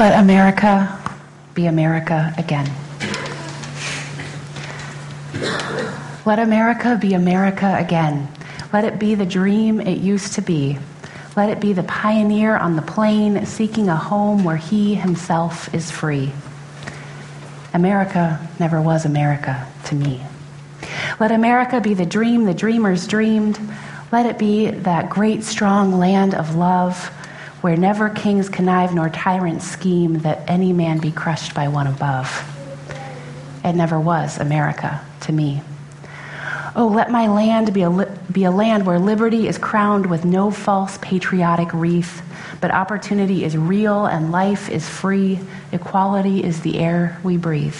Let America be America again. Let America be America again. Let it be the dream it used to be. Let it be the pioneer on the plain seeking a home where he himself is free. America never was America to me. Let America be the dream the dreamers dreamed. Let it be that great, strong land of love where never kings connive nor tyrants scheme that any man be crushed by one above. It never was America to me. Oh, let my land be a, li- be a land where liberty is crowned with no false patriotic wreath, but opportunity is real and life is free. Equality is the air we breathe.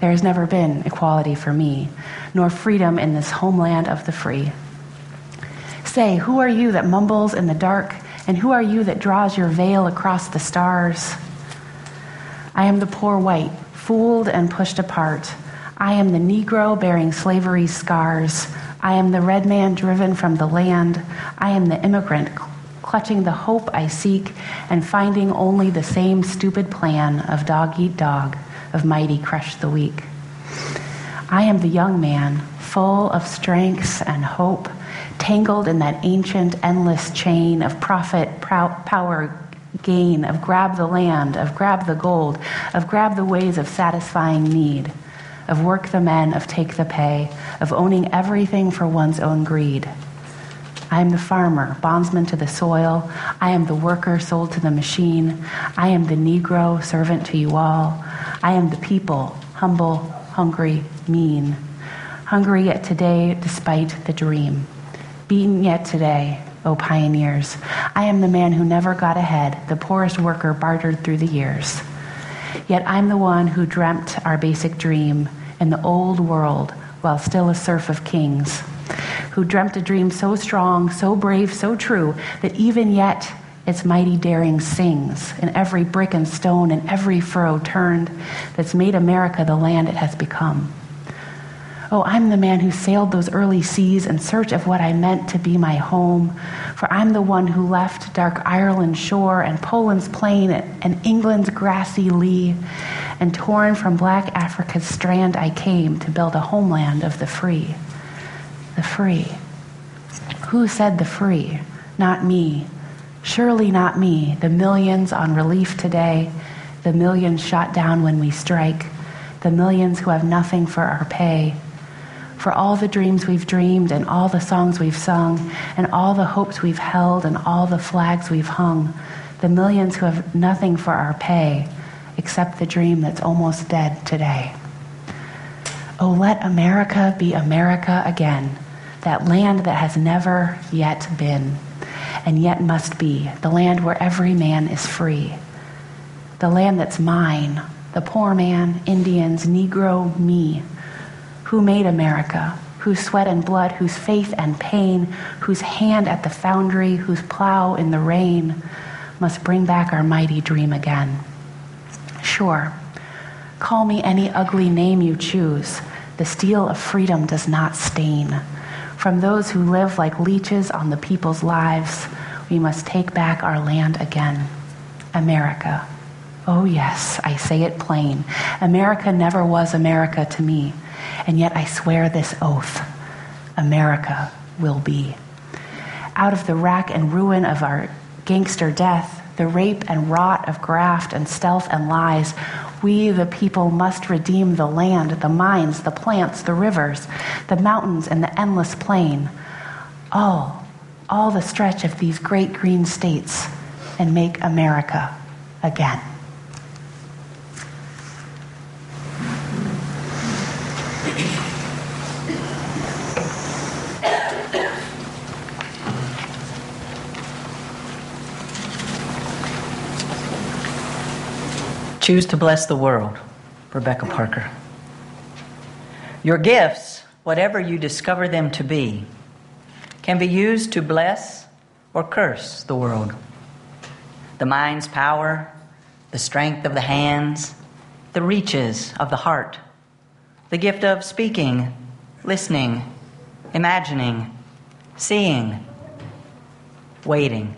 There has never been equality for me, nor freedom in this homeland of the free. Say, who are you that mumbles in the dark, and who are you that draws your veil across the stars? I am the poor white, fooled and pushed apart. I am the Negro bearing slavery's scars. I am the red man driven from the land. I am the immigrant clutching the hope I seek and finding only the same stupid plan of dog eat dog, of mighty crush the weak. I am the young man, full of strengths and hope, tangled in that ancient, endless chain of profit, power, gain, of grab the land, of grab the gold, of grab the ways of satisfying need of work the men, of take the pay, of owning everything for one's own greed. I am the farmer, bondsman to the soil. I am the worker sold to the machine. I am the Negro, servant to you all. I am the people, humble, hungry, mean. Hungry yet today, despite the dream. Beaten yet today, O pioneers. I am the man who never got ahead, the poorest worker bartered through the years. Yet I'm the one who dreamt our basic dream in the old world while still a serf of kings, who dreamt a dream so strong, so brave, so true, that even yet its mighty daring sings in every brick and stone and every furrow turned that's made America the land it has become. Oh, I'm the man who sailed those early seas in search of what I meant to be my home. For I'm the one who left dark Ireland's shore and Poland's plain and England's grassy lea. And torn from black Africa's strand, I came to build a homeland of the free. The free. Who said the free? Not me. Surely not me. The millions on relief today, the millions shot down when we strike, the millions who have nothing for our pay for all the dreams we've dreamed and all the songs we've sung and all the hopes we've held and all the flags we've hung, the millions who have nothing for our pay except the dream that's almost dead today. Oh, let America be America again, that land that has never yet been and yet must be, the land where every man is free, the land that's mine, the poor man, Indians, Negro, me who made America, whose sweat and blood, whose faith and pain, whose hand at the foundry, whose plow in the rain, must bring back our mighty dream again. Sure, call me any ugly name you choose. The steel of freedom does not stain. From those who live like leeches on the people's lives, we must take back our land again. America. Oh, yes, I say it plain. America never was America to me. And yet I swear this oath America will be. Out of the rack and ruin of our gangster death, the rape and rot of graft and stealth and lies, we, the people, must redeem the land, the mines, the plants, the rivers, the mountains, and the endless plain. All, all the stretch of these great green states, and make America again. Choose to bless the world, Rebecca Parker. Your gifts, whatever you discover them to be, can be used to bless or curse the world. The mind's power, the strength of the hands, the reaches of the heart, the gift of speaking, listening, imagining, seeing, waiting.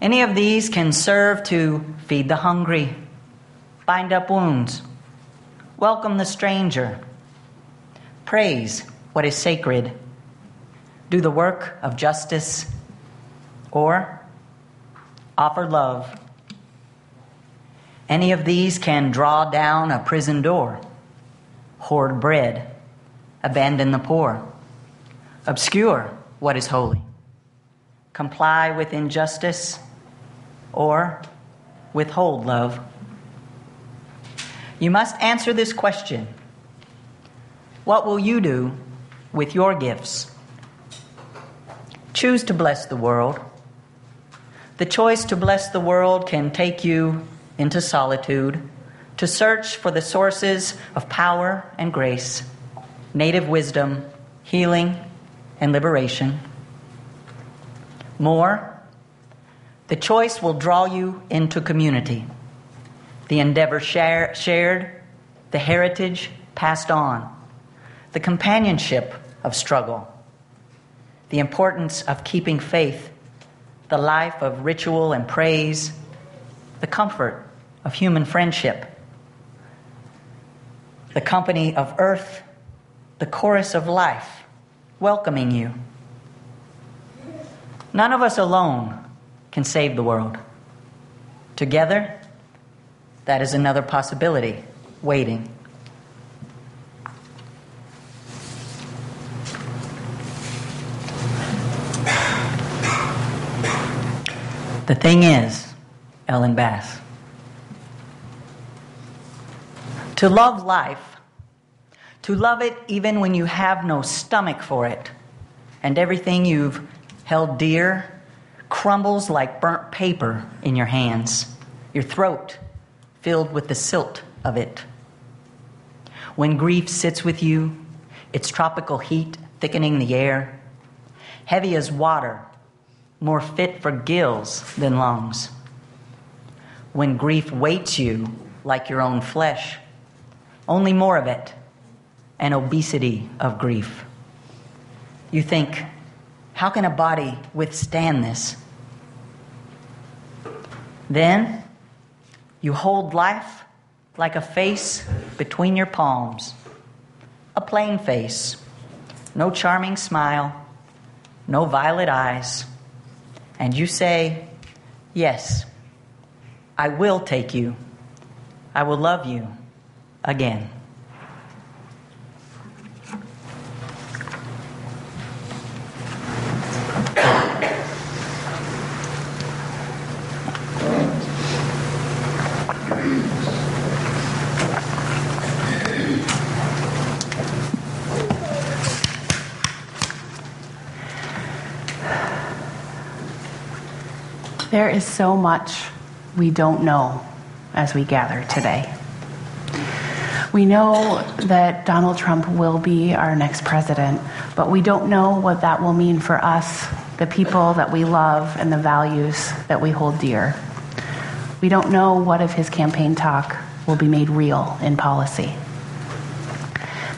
Any of these can serve to feed the hungry, bind up wounds, welcome the stranger, praise what is sacred, do the work of justice, or offer love. Any of these can draw down a prison door, hoard bread, abandon the poor, obscure what is holy, comply with injustice, or withhold love. You must answer this question What will you do with your gifts? Choose to bless the world. The choice to bless the world can take you into solitude to search for the sources of power and grace, native wisdom, healing, and liberation. More, the choice will draw you into community, the endeavor share, shared, the heritage passed on, the companionship of struggle, the importance of keeping faith, the life of ritual and praise, the comfort of human friendship, the company of earth, the chorus of life, welcoming you. None of us alone can save the world. Together, that is another possibility waiting. The thing is, Ellen Bass, to love life, to love it even when you have no stomach for it, and everything you've held dear crumbles like burnt paper in your hands, your throat filled with the silt of it. When grief sits with you, its tropical heat thickening the air, heavy as water, more fit for gills than lungs. When grief weights you like your own flesh, only more of it, an obesity of grief. You think, how can a body withstand this? Then you hold life like a face between your palms, a plain face, no charming smile, no violet eyes, and you say, Yes, I will take you, I will love you again. There is so much we don't know as we gather today. We know that Donald Trump will be our next president, but we don't know what that will mean for us, the people that we love, and the values that we hold dear. We don't know what of his campaign talk will be made real in policy.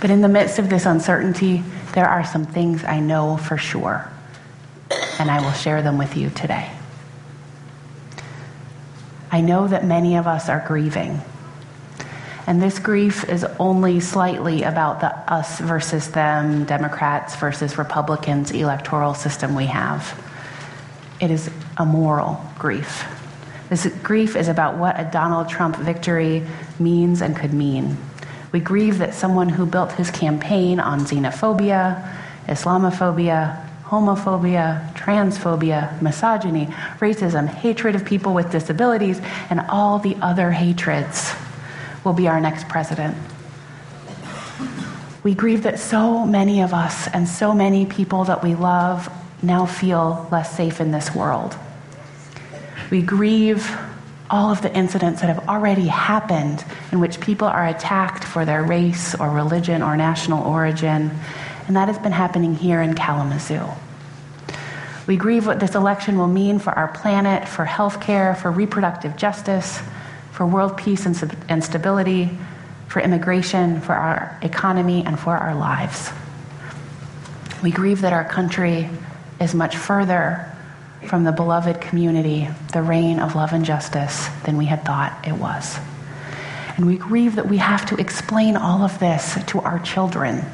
But in the midst of this uncertainty, there are some things I know for sure, and I will share them with you today. I know that many of us are grieving. And this grief is only slightly about the us versus them, Democrats versus Republicans electoral system we have. It is a moral grief. This grief is about what a Donald Trump victory means and could mean. We grieve that someone who built his campaign on xenophobia, Islamophobia, homophobia, transphobia, misogyny, racism, hatred of people with disabilities, and all the other hatreds will be our next president. We grieve that so many of us and so many people that we love now feel less safe in this world. We grieve all of the incidents that have already happened in which people are attacked for their race or religion or national origin and that has been happening here in Kalamazoo. We grieve what this election will mean for our planet, for healthcare, for reproductive justice, for world peace and, and stability, for immigration, for our economy, and for our lives. We grieve that our country is much further from the beloved community the reign of love and justice than we had thought it was. And we grieve that we have to explain all of this to our children,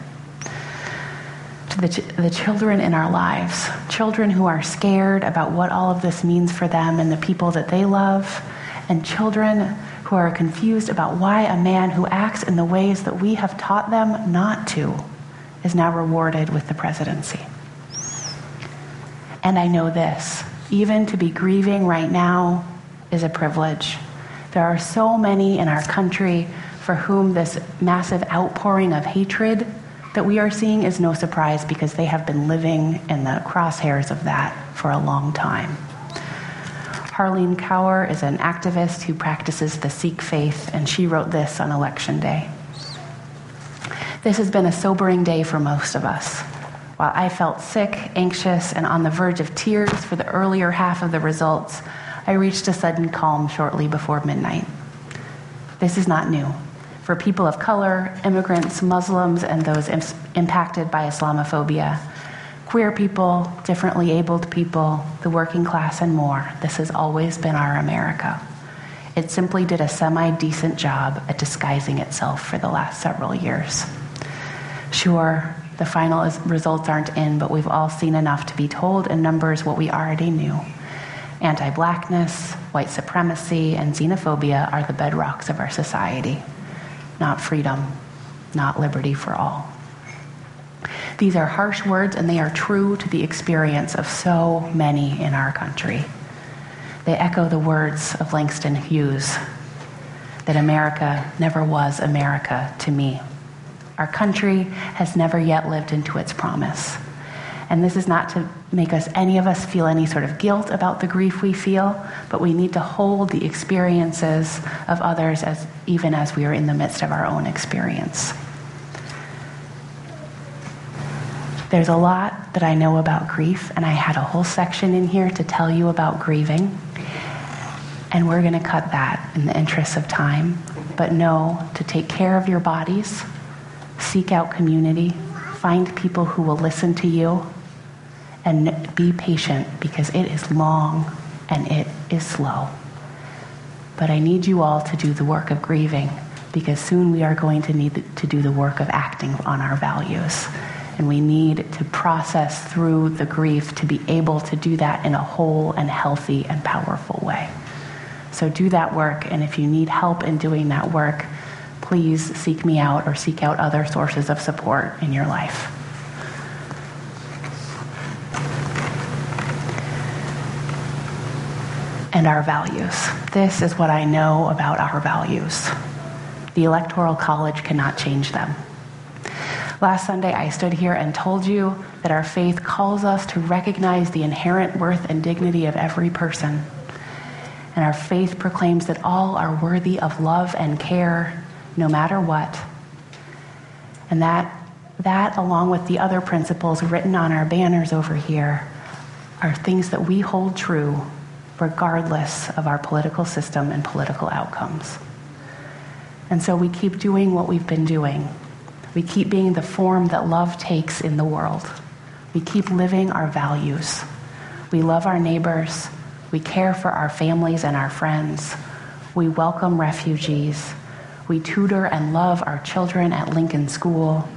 the, ch- the children in our lives, children who are scared about what all of this means for them and the people that they love, and children who are confused about why a man who acts in the ways that we have taught them not to is now rewarded with the presidency. And I know this even to be grieving right now is a privilege. There are so many in our country for whom this massive outpouring of hatred that we are seeing is no surprise because they have been living in the crosshairs of that for a long time. Harleen Kaur is an activist who practices the Sikh faith, and she wrote this on election day. This has been a sobering day for most of us. While I felt sick, anxious, and on the verge of tears for the earlier half of the results, I reached a sudden calm shortly before midnight. This is not new. For people of color, immigrants, Muslims, and those impacted by Islamophobia, queer people, differently abled people, the working class, and more, this has always been our America. It simply did a semi decent job at disguising itself for the last several years. Sure, the final results aren't in, but we've all seen enough to be told in numbers what we already knew. Anti blackness, white supremacy, and xenophobia are the bedrocks of our society, not freedom, not liberty for all. These are harsh words, and they are true to the experience of so many in our country. They echo the words of Langston Hughes that America never was America to me. Our country has never yet lived into its promise. And this is not to make us, any of us, feel any sort of guilt about the grief we feel, but we need to hold the experiences of others as, even as we are in the midst of our own experience. There's a lot that I know about grief, and I had a whole section in here to tell you about grieving. And we're going to cut that in the interest of time. But know to take care of your bodies seek out community, find people who will listen to you, and be patient because it is long and it is slow. But I need you all to do the work of grieving because soon we are going to need to do the work of acting on our values. And we need to process through the grief to be able to do that in a whole and healthy and powerful way. So do that work. And if you need help in doing that work, please seek me out or seek out other sources of support in your life. And our values. This is what I know about our values. The Electoral College cannot change them. Last Sunday, I stood here and told you that our faith calls us to recognize the inherent worth and dignity of every person. And our faith proclaims that all are worthy of love and care no matter what. And that, that, along with the other principles written on our banners over here, are things that we hold true regardless of our political system and political outcomes. And so we keep doing what we've been doing. We keep being the form that love takes in the world. We keep living our values. We love our neighbors. We care for our families and our friends. We welcome refugees. We tutor and love our children at Lincoln School,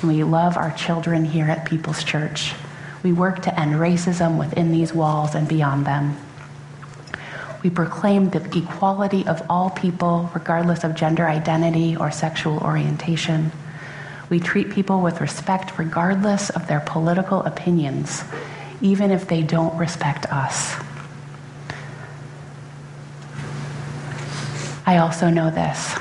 and we love our children here at People's Church. We work to end racism within these walls and beyond them. We proclaim the equality of all people, regardless of gender identity or sexual orientation. We treat people with respect regardless of their political opinions, even if they don't respect us. I also know this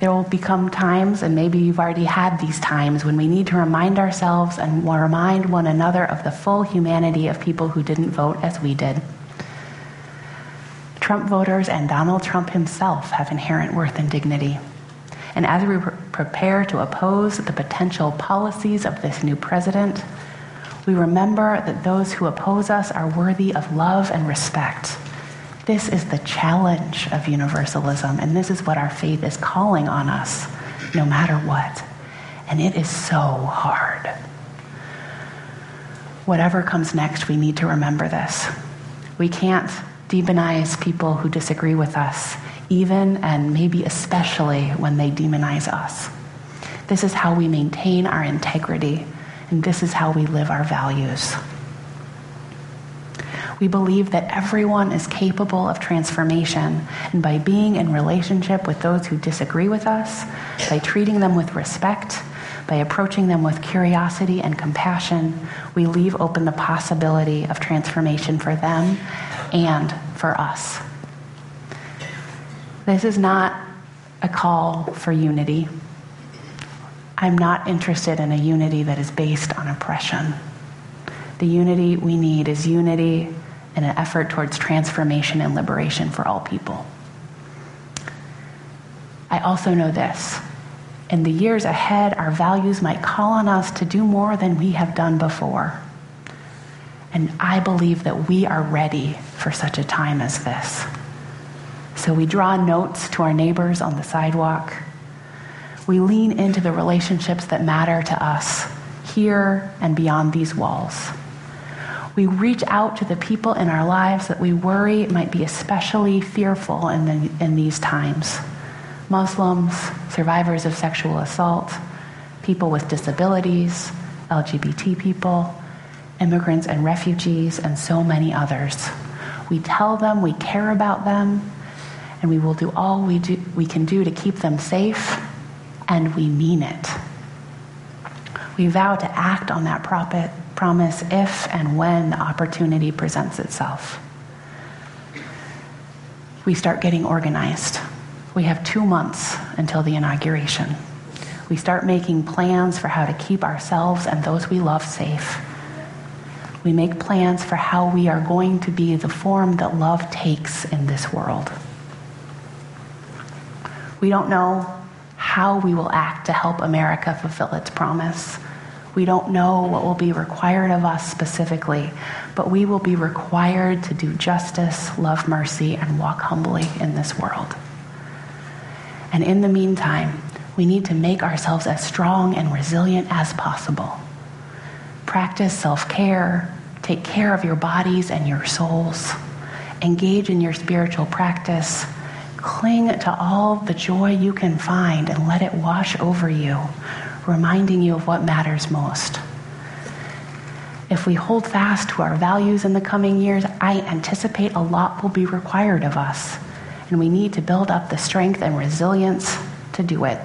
there will become times, and maybe you've already had these times, when we need to remind ourselves and remind one another of the full humanity of people who didn't vote as we did. Trump voters and Donald Trump himself have inherent worth and dignity. And as we prepare to oppose the potential policies of this new president, we remember that those who oppose us are worthy of love and respect this is the challenge of universalism, and this is what our faith is calling on us, no matter what. And it is so hard. whatever comes next, we need to remember this. We can't demonize people who disagree with us, even and maybe especially when they demonize us. This is how we maintain our integrity, and this is how we live our values. We believe that everyone is capable of transformation, and by being in relationship with those who disagree with us, by treating them with respect, by approaching them with curiosity and compassion, we leave open the possibility of transformation for them and for us. This is not a call for unity. I'm not interested in a unity that is based on oppression. The unity we need is unity in an effort towards transformation and liberation for all people. I also know this. In the years ahead, our values might call on us to do more than we have done before. And I believe that we are ready for such a time as this. So we draw notes to our neighbors on the sidewalk. We lean into the relationships that matter to us here and beyond these walls. We reach out to the people in our lives that we worry might be especially fearful in, the, in these times Muslims, survivors of sexual assault, people with disabilities, LGBT people, immigrants and refugees, and so many others. We tell them we care about them, and we will do all we, do, we can do to keep them safe, and we mean it. We vow to act on that prophet, promise if and when opportunity presents itself. We start getting organized. We have two months until the inauguration. We start making plans for how to keep ourselves and those we love safe. We make plans for how we are going to be the form that love takes in this world. We don't know how we will act to help America fulfill its promise. We don't know what will be required of us specifically, but we will be required to do justice, love mercy, and walk humbly in this world. And in the meantime, we need to make ourselves as strong and resilient as possible. Practice self care, take care of your bodies and your souls, engage in your spiritual practice, cling to all the joy you can find and let it wash over you, reminding you of what matters most. If we hold fast to our values in the coming years, I anticipate a lot will be required of us and we need to build up the strength and resilience to do it.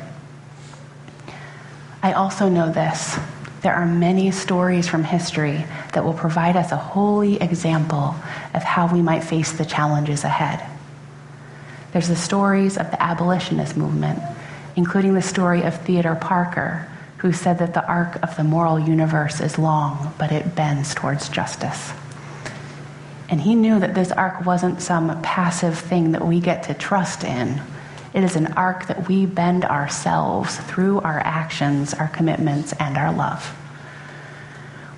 I also know this there are many stories from history that will provide us a holy example of how we might face the challenges ahead. There's the stories of the abolitionist movement, including the story of Theodore Parker, who said that the arc of the moral universe is long, but it bends towards justice. And he knew that this arc wasn't some passive thing that we get to trust in. It is an arc that we bend ourselves through our actions, our commitments, and our love.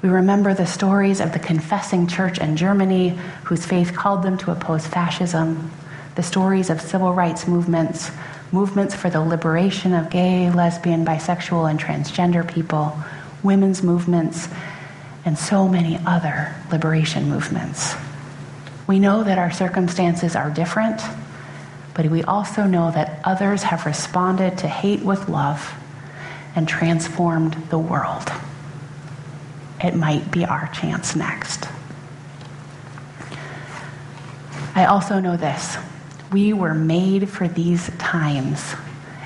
We remember the stories of the confessing church in Germany whose faith called them to oppose fascism, the stories of civil rights movements, movements for the liberation of gay, lesbian, bisexual, and transgender people, women's movements, and so many other liberation movements. We know that our circumstances are different, but we also know that others have responded to hate with love and transformed the world. It might be our chance next. I also know this we were made for these times.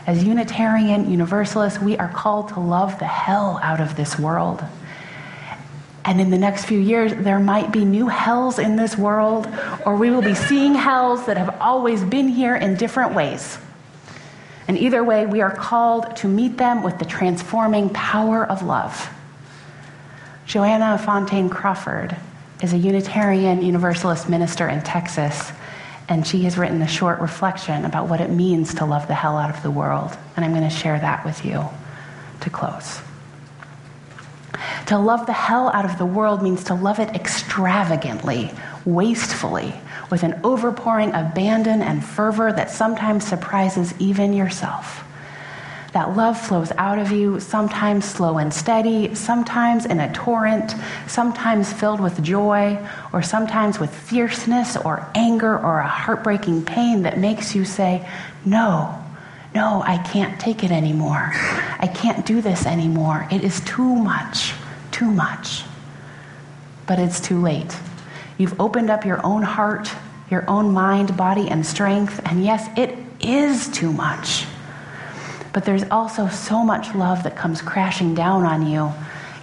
As Unitarian Universalists, we are called to love the hell out of this world. And in the next few years, there might be new hells in this world, or we will be seeing hells that have always been here in different ways. And either way, we are called to meet them with the transforming power of love. Joanna Fontaine Crawford is a Unitarian Universalist minister in Texas, and she has written a short reflection about what it means to love the hell out of the world. And I'm going to share that with you to close. To love the hell out of the world means to love it extravagantly, wastefully, with an overpouring abandon and fervor that sometimes surprises even yourself. That love flows out of you, sometimes slow and steady, sometimes in a torrent, sometimes filled with joy, or sometimes with fierceness or anger or a heartbreaking pain that makes you say, No, no, I can't take it anymore. I can't do this anymore. It is too much, too much. But it's too late. You've opened up your own heart, your own mind, body, and strength, and yes, it is too much. But there's also so much love that comes crashing down on you.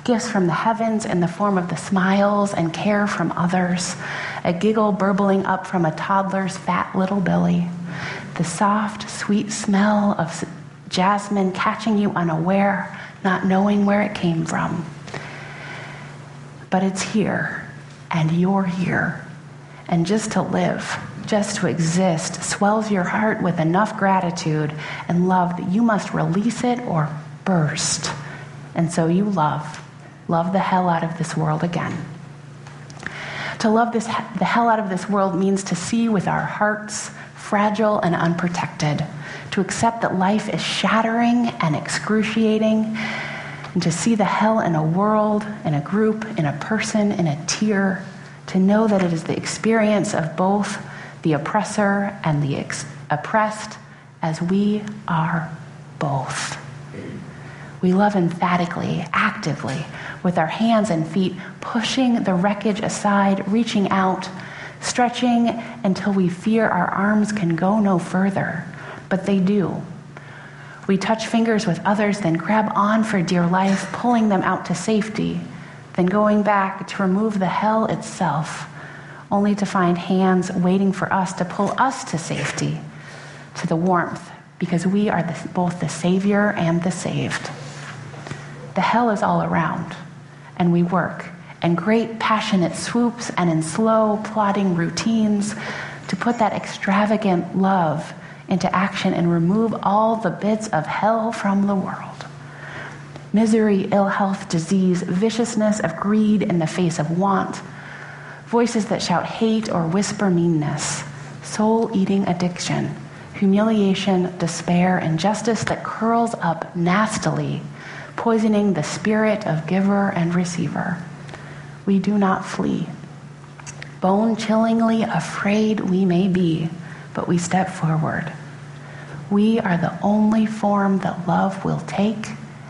Gifts from the heavens in the form of the smiles and care from others, a giggle burbling up from a toddler's fat little belly, the soft, sweet smell of jasmine catching you unaware, not knowing where it came from. But it's here, and you're here. And just to live, just to exist swells your heart with enough gratitude and love that you must release it or burst. And so you love. Love the hell out of this world again. To love this, the hell out of this world means to see with our hearts, fragile and unprotected, to accept that life is shattering and excruciating, and to see the hell in a world, in a group, in a person, in a tear, to know that it is the experience of both the oppressor and the ex- oppressed, as we are both. We love emphatically, actively, with our hands and feet, pushing the wreckage aside, reaching out, stretching until we fear our arms can go no further. But they do. We touch fingers with others, then grab on for dear life, pulling them out to safety, then going back to remove the hell itself only to find hands waiting for us to pull us to safety, to the warmth, because we are the, both the Savior and the saved. The hell is all around, and we work in great passionate swoops and in slow, plodding routines to put that extravagant love into action and remove all the bits of hell from the world. Misery, ill health, disease, viciousness of greed in the face of want voices that shout hate or whisper meanness, soul eating addiction, humiliation, despair, and injustice that curls up nastily, poisoning the spirit of giver and receiver. We do not flee. Bone chillingly afraid we may be, but we step forward. We are the only form that love will take,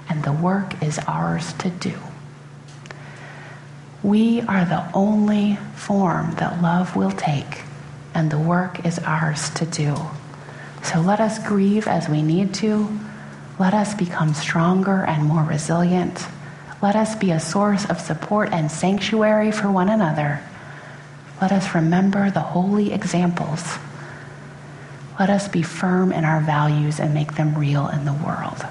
and the work is ours to do. We are the only form that love will take, and the work is ours to do. So let us grieve as we need to. Let us become stronger and more resilient. Let us be a source of support and sanctuary for one another. Let us remember the holy examples. Let us be firm in our values and make them real in the world.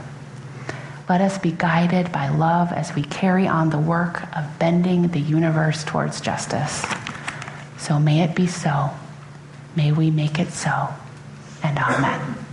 Let us be guided by love as we carry on the work of bending the universe towards justice. So may it be so. May we make it so. And amen.